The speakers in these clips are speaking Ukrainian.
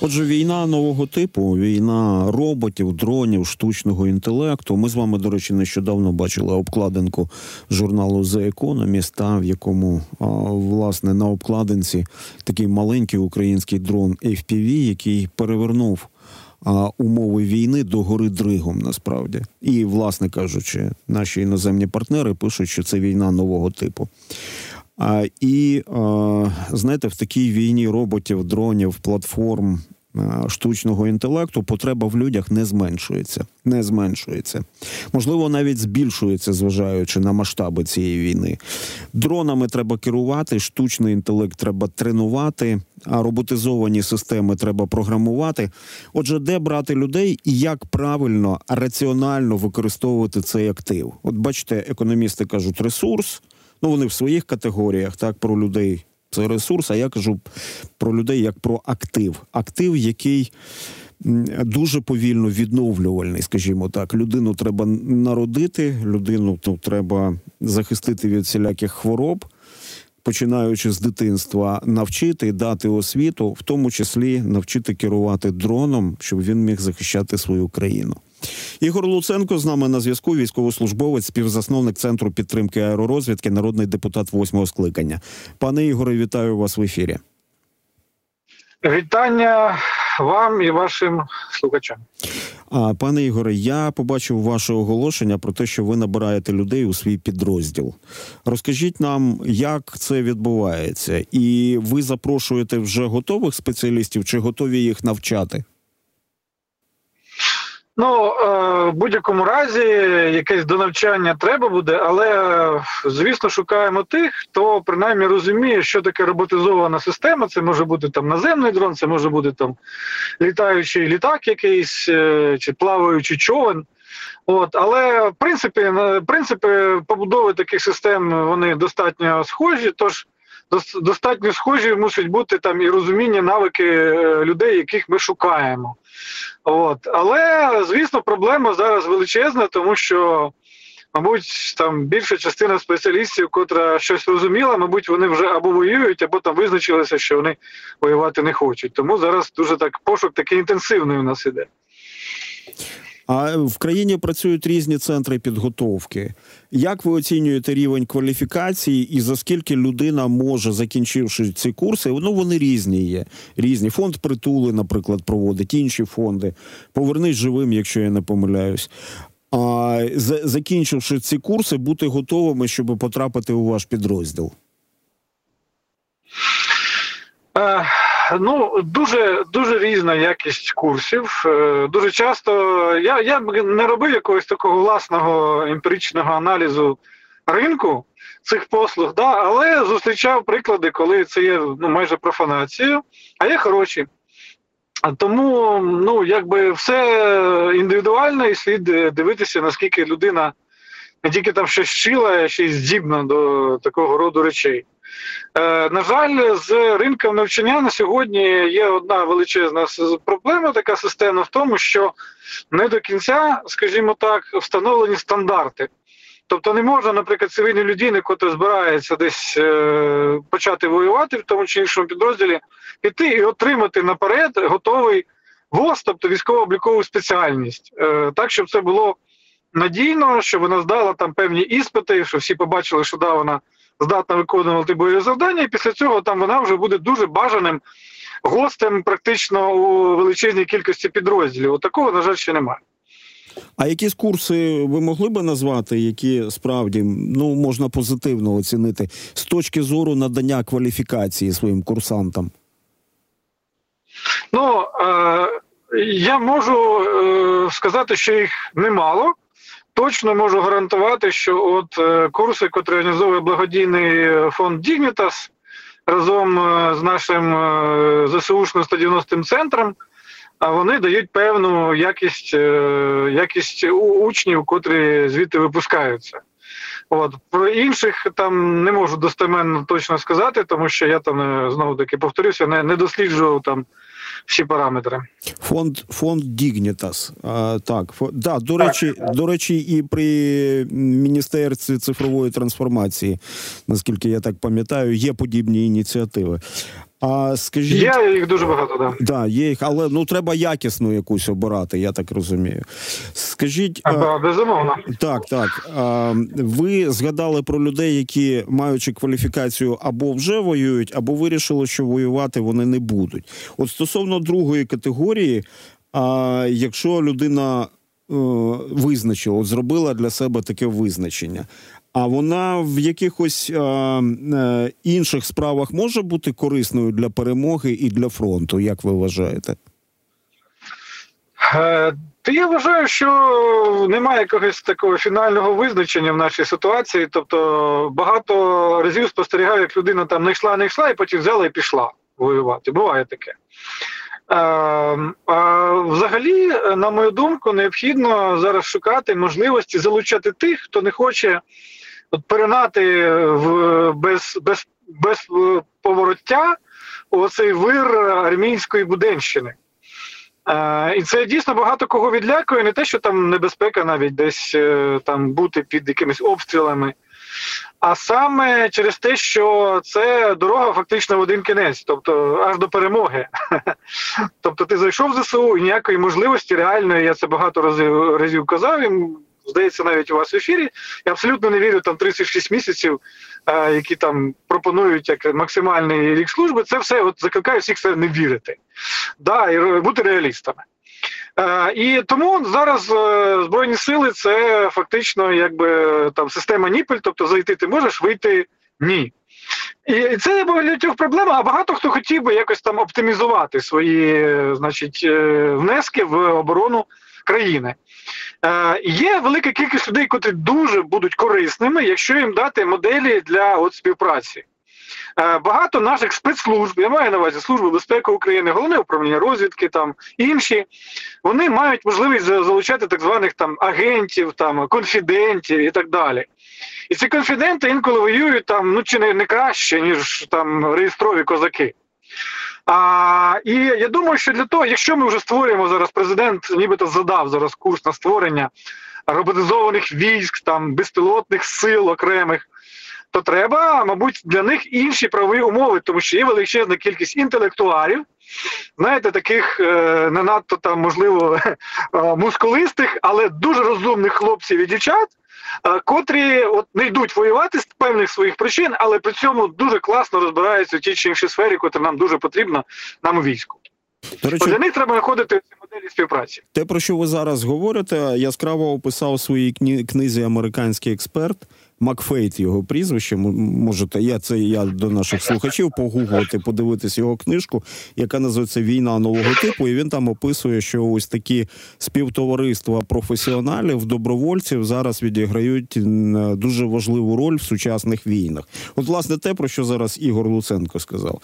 Отже, війна нового типу, війна роботів, дронів, штучного інтелекту. Ми з вами, до речі, нещодавно бачили обкладинку журналу The Economist, та в якому власне на обкладинці такий маленький український дрон FPV, який перевернув умови війни до гори Дригом. Насправді, і, власне кажучи, наші іноземні партнери пишуть, що це війна нового типу. І знаєте, в такій війні роботів, дронів, платформ. Штучного інтелекту потреба в людях не зменшується, не зменшується, можливо, навіть збільшується, зважаючи на масштаби цієї війни. Дронами треба керувати, штучний інтелект треба тренувати, а роботизовані системи треба програмувати. Отже, де брати людей і як правильно раціонально використовувати цей актив? От бачите, економісти кажуть, ресурс. Ну, вони в своїх категоріях, так, про людей це ресурс. А я кажу про людей як про актив. Актив, який дуже повільно відновлювальний, скажімо так. Людину треба народити, людину ну, треба захистити від всіляких хвороб. Починаючи з дитинства навчити дати освіту, в тому числі навчити керувати дроном, щоб він міг захищати свою країну. Ігор Луценко з нами на зв'язку. Військовослужбовець, співзасновник центру підтримки аеророзвідки, народний депутат восьмого скликання. Пане Ігоре, вітаю вас в ефірі. Вітання вам і вашим слухачам. А пане Ігоре, я побачив ваше оголошення про те, що ви набираєте людей у свій підрозділ. Розкажіть нам, як це відбувається, і ви запрошуєте вже готових спеціалістів чи готові їх навчати? Ну е, в будь-якому разі якесь донавчання треба буде, але звісно шукаємо тих, хто принаймні розуміє, що таке роботизована система. Це може бути там наземний дрон, це може бути там літаючий літак, якийсь е, чи плаваючий човен. От, але в принципі, принципи побудови таких систем вони достатньо схожі. Тож достатньо схожі мусить бути там і розуміння навики е, людей, яких ми шукаємо. От. Але, звісно, проблема зараз величезна, тому що, мабуть, там більша частина спеціалістів, котра щось розуміла, мабуть, вони вже або воюють, або там визначилися, що вони воювати не хочуть. Тому зараз дуже так пошук такий інтенсивний у нас іде. А в країні працюють різні центри підготовки. Як ви оцінюєте рівень кваліфікації і за скільки людина може, закінчивши ці курси, ну вони різні є. Різні фонд притули, наприклад, проводить інші фонди. Повернись живим, якщо я не помиляюсь. А закінчивши ці курси, бути готовими, щоб потрапити у ваш підрозділ. Е, Ну дуже дуже різна якість курсів. Е, дуже часто я я не робив якогось такого власного емпіричного аналізу ринку цих послуг, да, але зустрічав приклади, коли це є ну, майже профанацією, а є хороші. Тому ну, якби все індивідуально і слід дивитися, наскільки людина не тільки там щось вчила, а ще й здібна до такого роду речей. Е, на жаль, з ринком навчання на сьогодні є одна величезна проблема, така системна в тому, що не до кінця, скажімо так, встановлені стандарти. Тобто не можна, наприклад, цивільній людині, яка збирається десь е, почати воювати в тому чи іншому підрозділі, піти і отримати наперед готовий ВОЗ, тобто військово-облікову спеціальність, е, так, щоб це було надійно, щоб вона здала там певні іспити, щоб всі побачили, що да, вона здатна виконувати бойові завдання, і після цього там вона вже буде дуже бажаним гостем, практично у величезній кількості підрозділів. От такого, на жаль, ще немає. А якісь курси ви могли би назвати, які справді ну можна позитивно оцінити з точки зору надання кваліфікації своїм курсантам? Ну е, я можу е, сказати, що їх немало точно можу гарантувати, що от е, курси, які організовує благодійний фонд Дігнітас разом е, з нашим е, ЗСУшним 190 центром, а вони дають певну якість якість учнів, котрі звідти випускаються. От про інших там не можу достеменно точно сказати, тому що я там знову таки повторюся, не не досліджував там всі параметри. Фонд фонд Дігнітас. А, Так, фо, да, до речі, так. до речі, і при міністерстві цифрової трансформації, наскільки я так пам'ятаю, є подібні ініціативи. А скажіть, є їх дуже багато, да. Да, є їх, але ну треба якісну якусь обирати, я так розумію. Скажіть, а, безумовно. Так, так. А, ви згадали про людей, які маючи кваліфікацію або вже воюють, або вирішили, що воювати вони не будуть. От стосовно другої категорії, а якщо людина е, визначила, от зробила для себе таке визначення. А вона в якихось е, е, інших справах може бути корисною для перемоги і для фронту, як ви вважаєте? Е, та я вважаю, що немає якогось такого фінального визначення в нашій ситуації. Тобто багато разів спостерігаю, як людина там не йшла, не йшла, і потім взяла і пішла воювати. Буває таке. А, а Взагалі, на мою думку, необхідно зараз шукати можливості залучати тих, хто не хоче от перенати в без без, без е, повороття оцей вир армійської буденщини. Е, І це дійсно багато кого відлякує, не те, що там небезпека навіть десь е, там бути під якимись обстрілами, а саме через те, що це дорога фактично в один кінець, тобто аж до перемоги. Тобто ти зайшов в ЗСУ і ніякої можливості реальної, я це багато разів разів казав здається, навіть у вас в ефірі. Я абсолютно не вірю там 36 місяців, е, які там пропонують як максимальний рік служби. Це все от закликаю всіх це не вірити, да, і бути реалістами. Е, і тому зараз е, збройні сили це фактично якби там система Ніпель, тобто зайти ти можеш, вийти ні. І це багатьох проблема, а багато хто хотів би якось там оптимізувати свої значить, внески в оборону країни. Е, Є велика кількість людей, котрі дуже будуть корисними, якщо їм дати моделі для от співпраці. Е, Багато наших спецслужб, я маю на увазі Служби безпеки України, головне управління розвідки, там інші, вони мають можливість залучати так званих там агентів, там конфідентів і так далі. І ці конфіденти інколи воюють там ну чи не, не краще, ніж там реєстрові козаки. А, І я думаю, що для того, якщо ми вже створюємо зараз, президент нібито задав зараз курс на створення роботизованих військ, там безпілотних сил окремих, то треба, мабуть, для них інші правові умови, тому що є величезна кількість інтелектуалів, знаєте, таких е, не надто там, можливо, мускулистих, але дуже розумних хлопців і дівчат. Е, котрі от не йдуть воювати з певних своїх причин, але при цьому дуже класно розбираються в тій чи іншій сфері, котра нам дуже потрібна нам у війську. До речі, для них треба знаходити ці моделі співпраці. Те, про що ви зараз говорите, яскраво описав у своїй книзі американський експерт. Макфейт його прізвище. Можете, я це я до наших слухачів погуглити, подивитись його книжку, яка називається Війна нового типу. І він там описує, що ось такі співтовариства професіоналів, добровольців зараз відіграють дуже важливу роль в сучасних війнах. От, власне, те, про що зараз Ігор Луценко сказав.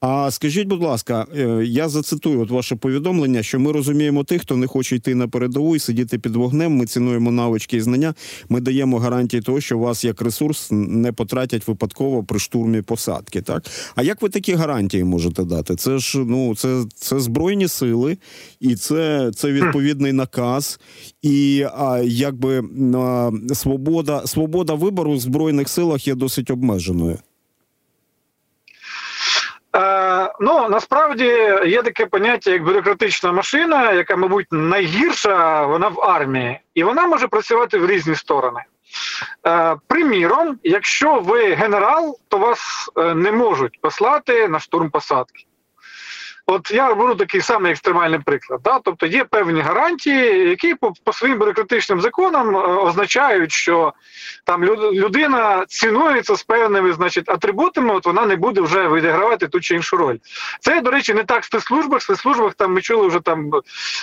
А скажіть, будь ласка, е, я зацитую от ваше повідомлення, що ми розуміємо тих, хто не хоче йти на передову і сидіти під вогнем. Ми цінуємо навички і знання. Ми даємо гарантії того, що вас як ресурс не потратять випадково при штурмі посадки. Так а як ви такі гарантії можете дати? Це ж ну це це збройні сили, і це це відповідний наказ, і а, якби а, свобода, свобода вибору в збройних силах є досить обмеженою. Е, ну насправді є таке поняття, як бюрократична машина, яка, мабуть, найгірша вона в армії, і вона може працювати в різні сторони. Е, приміром, якщо ви генерал, то вас е, не можуть послати на штурм посадки. От я беру такий самий екстремальний приклад. Да? Тобто є певні гарантії, які по, по своїм бюрократичним законам е, означають, що там людина цінується з певними значить, атрибутами, от вона не буде вже відігравати ту чи іншу роль. Це, до речі, не так в спецслужбах. В спецслужбах там ми чули вже там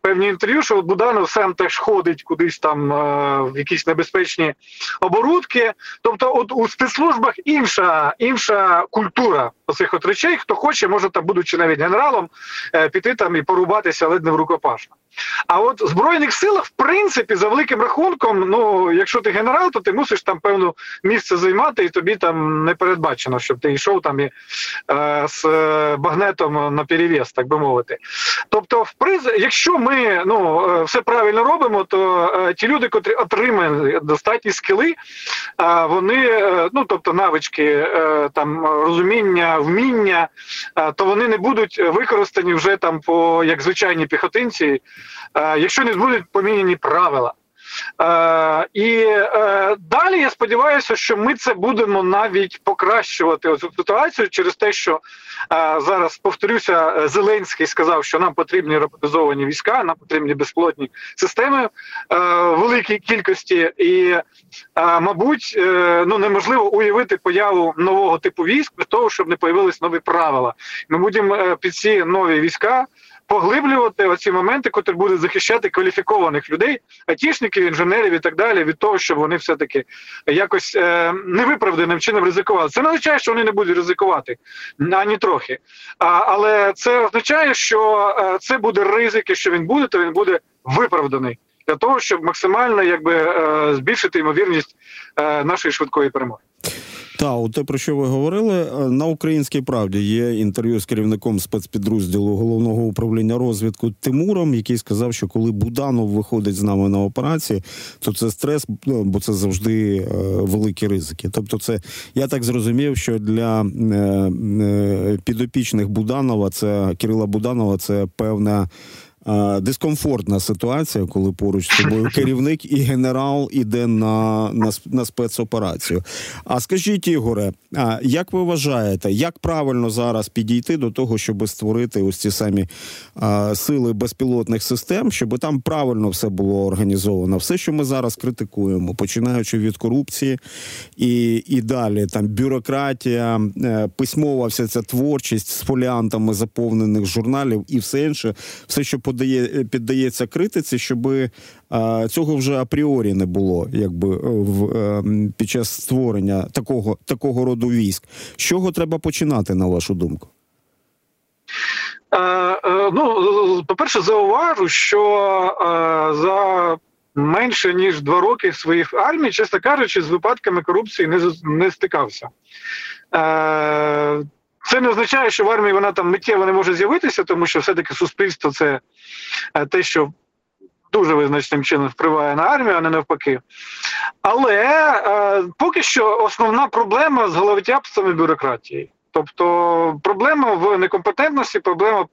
певні інтерв'ю, що от Буданов сам теж ходить кудись там е, в якісь небезпечні оборудки. Тобто, от у спецслужбах інша інша культура цих от речей, хто хоче, може там, будучи навіть генералом піти там і порубатися ледь не в рукопашно. А от в збройних силах, в принципі, за великим рахунком, ну якщо ти генерал, то ти мусиш там певну місце займати, і тобі там не передбачено, щоб ти йшов там і е, з багнетом на перевес, так би мовити. Тобто, в приз, якщо ми ну е, все правильно робимо, то е, ті люди, котрі отримали достатні скили, е, вони е, ну тобто навички е, там розуміння, вміння, е, то вони не будуть використані вже там по як звичайні піхотинці. Е, якщо не будуть поміняні правила. Е, І е, далі я сподіваюся, що ми це будемо навіть покращувати цю ситуацію через те, що е, зараз повторюся, Зеленський сказав, що нам потрібні роботизовані війська, нам потрібні безплотні системи е, великій кількості, і, е, мабуть, е, ну неможливо уявити появу нового типу військ без того, щоб не появились нові правила. Ми будемо е, під ці нові війська поглиблювати оці моменти, котрі будуть захищати кваліфікованих людей, атішників, інженерів і так далі, від того, щоб вони все таки якось е, невиправданим чином ризикували. Це не означає, що вони не будуть ризикувати ані трохи. А, Але це означає, що е, це буде ризик, і що він буде, то він буде виправданий для того, щоб максимально якби е, збільшити ймовірність е, нашої швидкої перемоги. Та, у те, про що ви говорили, е, на українській правді є інтерв'ю з керівником спецпідрозділу головного управління розвідку Тимуром, який сказав, що коли Буданов виходить з нами на операції, то це стрес, бо це завжди е, великі ризики. Тобто, це я так зрозумів, що для е, е, підопічних Буданова, це Кирила Буданова, це певна дискомфортна ситуація, коли поруч з тобою керівник і генерал іде на, на на, спецоперацію. А скажіть, Ігоре, а як ви вважаєте, як правильно зараз підійти до того, щоб створити ось ці самі а, сили безпілотних систем, щоб там правильно все було організовано? Все, що ми зараз критикуємо, починаючи від корупції і і далі там бюрократія, е, письмова вся ця творчість з фоліантами заповнених журналів і все інше, все, що по подає, піддається критиці, щоб цього вже апріорі не було, якби е, в е, під час створення такого такого роду військ. З чого треба починати, на вашу думку? Е, ну, по-перше, зауважу, що за менше ніж два роки своїх армій, чесно кажучи, з випадками корупції не не стикався. Це не означає, що в армії вона там миттєво не може з'явитися, тому що все-таки суспільство це е, те, що дуже визначним чином впливає на армію, а не навпаки. Але е, поки що основна проблема з головотяпством і бюрократією. Тобто проблема в некомпетентності, проблема в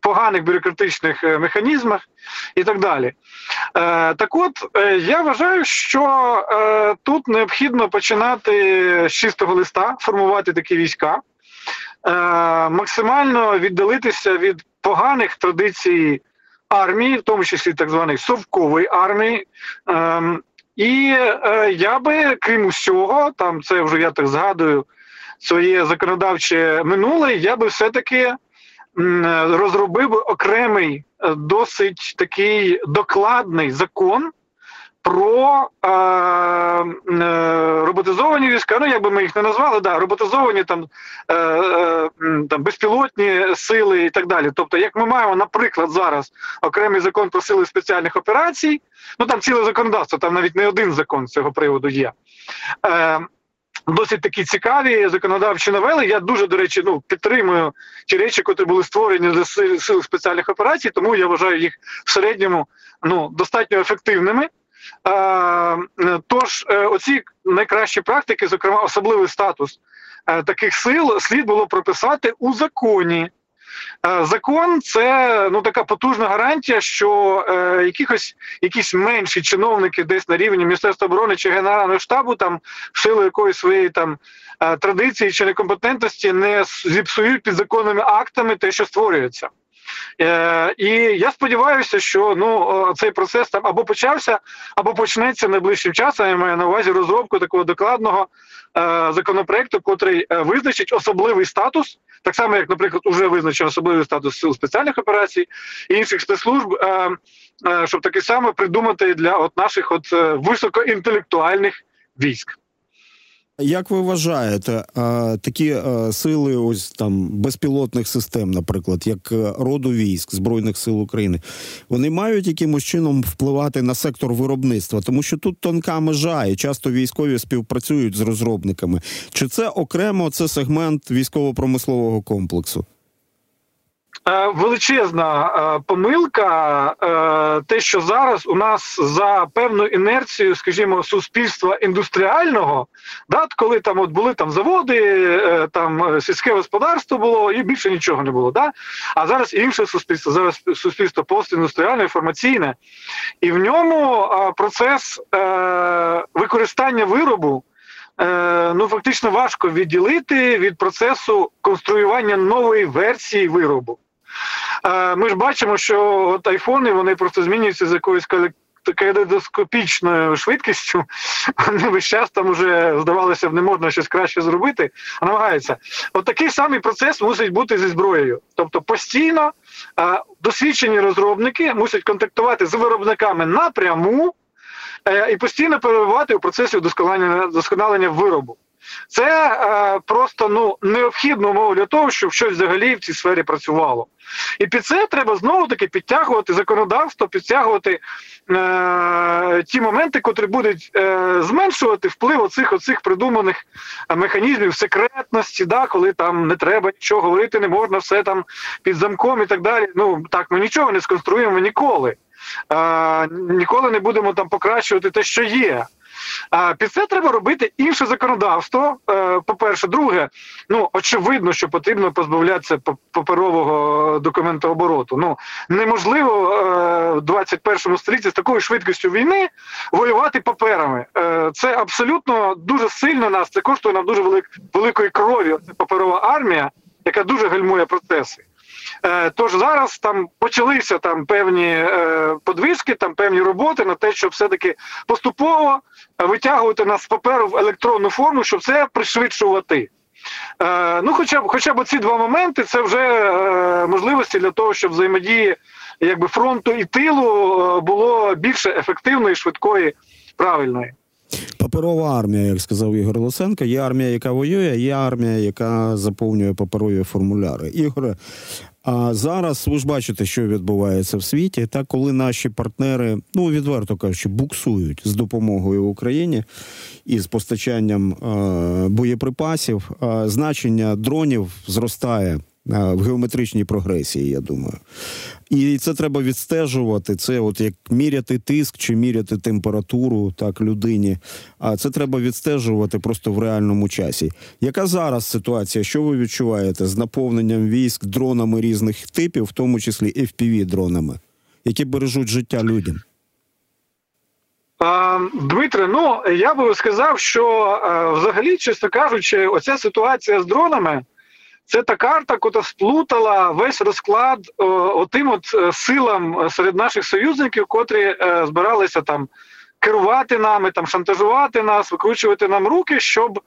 поганих бюрократичних е, механізмах і так далі. Е, Так от, е, я вважаю, що е, тут необхідно починати з чистого листа формувати такі війська. Е, максимально віддалитися від поганих традицій армії, в тому числі так званої совкової армії. Ем, і е, я би, крім усього, там це вже я так згадую своє законодавче минуле, я би все-таки розробив окремий е, досить такий докладний закон про е, е, роботизовані війська, ну як би ми їх не назвали, да, роботизовані там е, е, там безпілотні сили і так далі. Тобто, як ми маємо, наприклад, зараз окремий закон про сили спеціальних операцій, ну там ціле законодавство, там навіть не один закон з цього приводу є. Е, Досить такі цікаві законодавчі новели. Я дуже, до речі, ну підтримую ті речі, які були створені для сил спеціальних операцій, тому я вважаю їх в середньому ну достатньо ефективними. Тож, е, оці найкращі практики, зокрема, особливий статус е, таких сил, слід було прописати у законі. Е, закон це ну така потужна гарантія, що е, якихось якісь менші чиновники десь на рівні Міністерства оборони чи Генерального штабу, там в силу якоїсь своєї там е, традиції чи некомпетентності не зіпсують підзаконними актами те, що створюється. Е, І я сподіваюся, що ну цей процес там або почався, або почнеться найближчим часом. Я маю на увазі розробку такого докладного е, законопроекту, котрий е, визначить особливий статус, так само як, наприклад, уже визначено особливий статус сил спеціальних операцій і інших спецслужб, е, е, щоб таке саме придумати для от наших от е, високоінтелектуальних військ. Як ви вважаєте, такі сили, ось там безпілотних систем, наприклад, як е, роду військ Збройних сил України, вони мають якимось чином впливати на сектор виробництва, тому що тут тонка межа, і часто військові співпрацюють з розробниками. Чи це окремо це сегмент військово-промислового комплексу? Е, величезна е, помилка, е, те, що зараз у нас за певну інерцію, скажімо, суспільства індустріального, да, коли там от були там заводи, там сільське господарство було і більше нічого не було. Да? А зараз інше суспільство, зараз суспільство постіндустріальне, інформаційне, і в ньому процес використання виробу. Ну, фактично важко відділити від процесу конструювання нової версії виробу. Ми ж бачимо, що айфони вони просто змінюються з якоюсь калейдоскопічною швидкістю. Вони весь час там вже здавалося б, не можна щось краще зробити, а намагаються. От такий самий процес мусить бути зі зброєю. Тобто постійно досвідчені розробники мусять контактувати з виробниками напряму е, і постійно перебувати у процесі вдосконалення виробу. Це е, просто ну необхідна умова для того, щоб щось взагалі в цій сфері працювало. І під це треба знову таки підтягувати законодавство, підтягувати е, ті моменти, котрі будуть е, зменшувати вплив оцих оцих придуманих механізмів секретності, да, коли там не треба нічого говорити, не можна все там під замком і так далі. Ну так ми нічого не сконструюємо ніколи. Ніколи не будемо там покращувати те, що є. А під це треба робити інше законодавство. Е, По перше, друге, ну очевидно, що потрібно позбавлятися паперового документообороту. Ну неможливо е, в 21 столітті з такою швидкістю війни воювати паперами. Е, це абсолютно дуже сильно нас. Це коштує нам дуже велик, великої крові. Це паперова армія, яка дуже гальмує процеси. Е, тож зараз там почалися там певні е, подвижки, там певні роботи на те, щоб все-таки поступово витягувати нас паперу в електронну форму, щоб це пришвидшувати. Е, ну, хоча б хоча б ці два моменти це вже можливості для того, щоб взаємодії якби фронту і тилу було більше ефективної, швидкої, правильної. Паперова армія, як сказав Ігор Лосенко, є армія, яка воює, є армія, яка заповнює паперові формуляри. Ігоре, а зараз ви ж бачите, що відбувається в світі, та коли наші партнери, ну відверто кажучи, буксують з допомогою Україні і з постачанням е, боєприпасів, е, значення дронів зростає. Е, в геометричній прогресії, я думаю. І це треба відстежувати. Це от як міряти тиск чи міряти температуру так людині. А це треба відстежувати просто в реальному часі. Яка зараз ситуація? Що ви відчуваєте з наповненням військ дронами різних типів, в тому числі fpv дронами, які бережуть життя людям? Дмитре, ну я би сказав, що взагалі, чесно кажучи, оця ситуація з дронами. Це та карта, яка сплутала весь розклад о, отим от е, силам серед наших союзників, котрі е, збиралися там керувати нами, там шантажувати нас, викручувати нам руки, щоб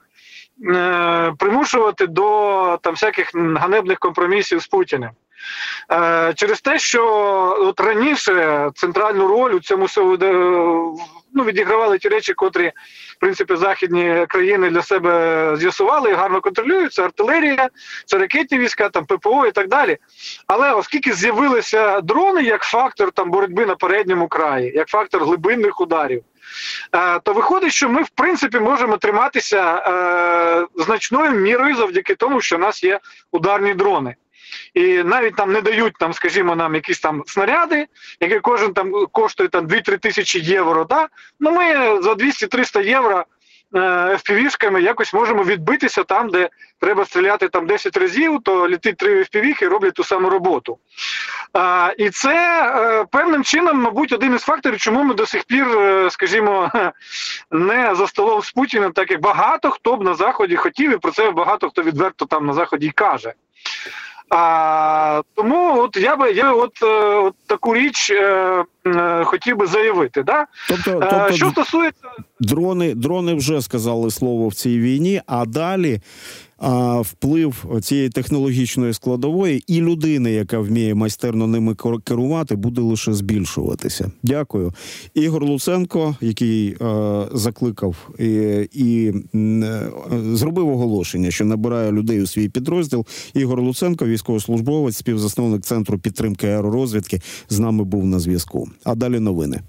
е, примушувати до там всяких ганебних компромісів з Путіним. Е, Через те, що от раніше центральну роль у цьому ну, відігравали ті речі, котрі принципі західні країни для себе з'ясували і гарно контролюють. Це артилерія, це ракетні війська, там ППО і так далі. Але оскільки з'явилися дрони як фактор там боротьби на передньому краї, як фактор глибинних ударів. Е, то виходить, що ми в принципі можемо триматися е, значною мірою завдяки тому, що в нас є ударні дрони і навіть там не дають там, скажімо, нам якісь там снаряди, які кожен там коштує там 2-3 тисячі євро. Да? Ну ми за 200-300 євро. Е, FPV-шками якось можемо відбитися там, де треба стріляти там 10 разів, то літить три FPV і роблять ту саму роботу. А, І це е, певним чином, мабуть, один із факторів, чому ми до сих пір, е, скажімо, не за столом з Путіним, так як багато хто б на Заході хотів, і про це багато хто відверто там на Заході й каже. А, Тому от я би я от, е, от таку річ е, хотів би заявити. Да? Тобто, тобто... Що стосується Дрони, дрони вже сказали слово в цій війні, а далі а, вплив цієї технологічної складової і людини, яка вміє майстерно ними кер- керувати, буде лише збільшуватися. Дякую. Ігор Луценко, який е, закликав і, і е, зробив оголошення, що набирає людей у свій підрозділ. Ігор Луценко, військовослужбовець, співзасновник центру підтримки аеророзвідки, з нами був на зв'язку. А далі новини.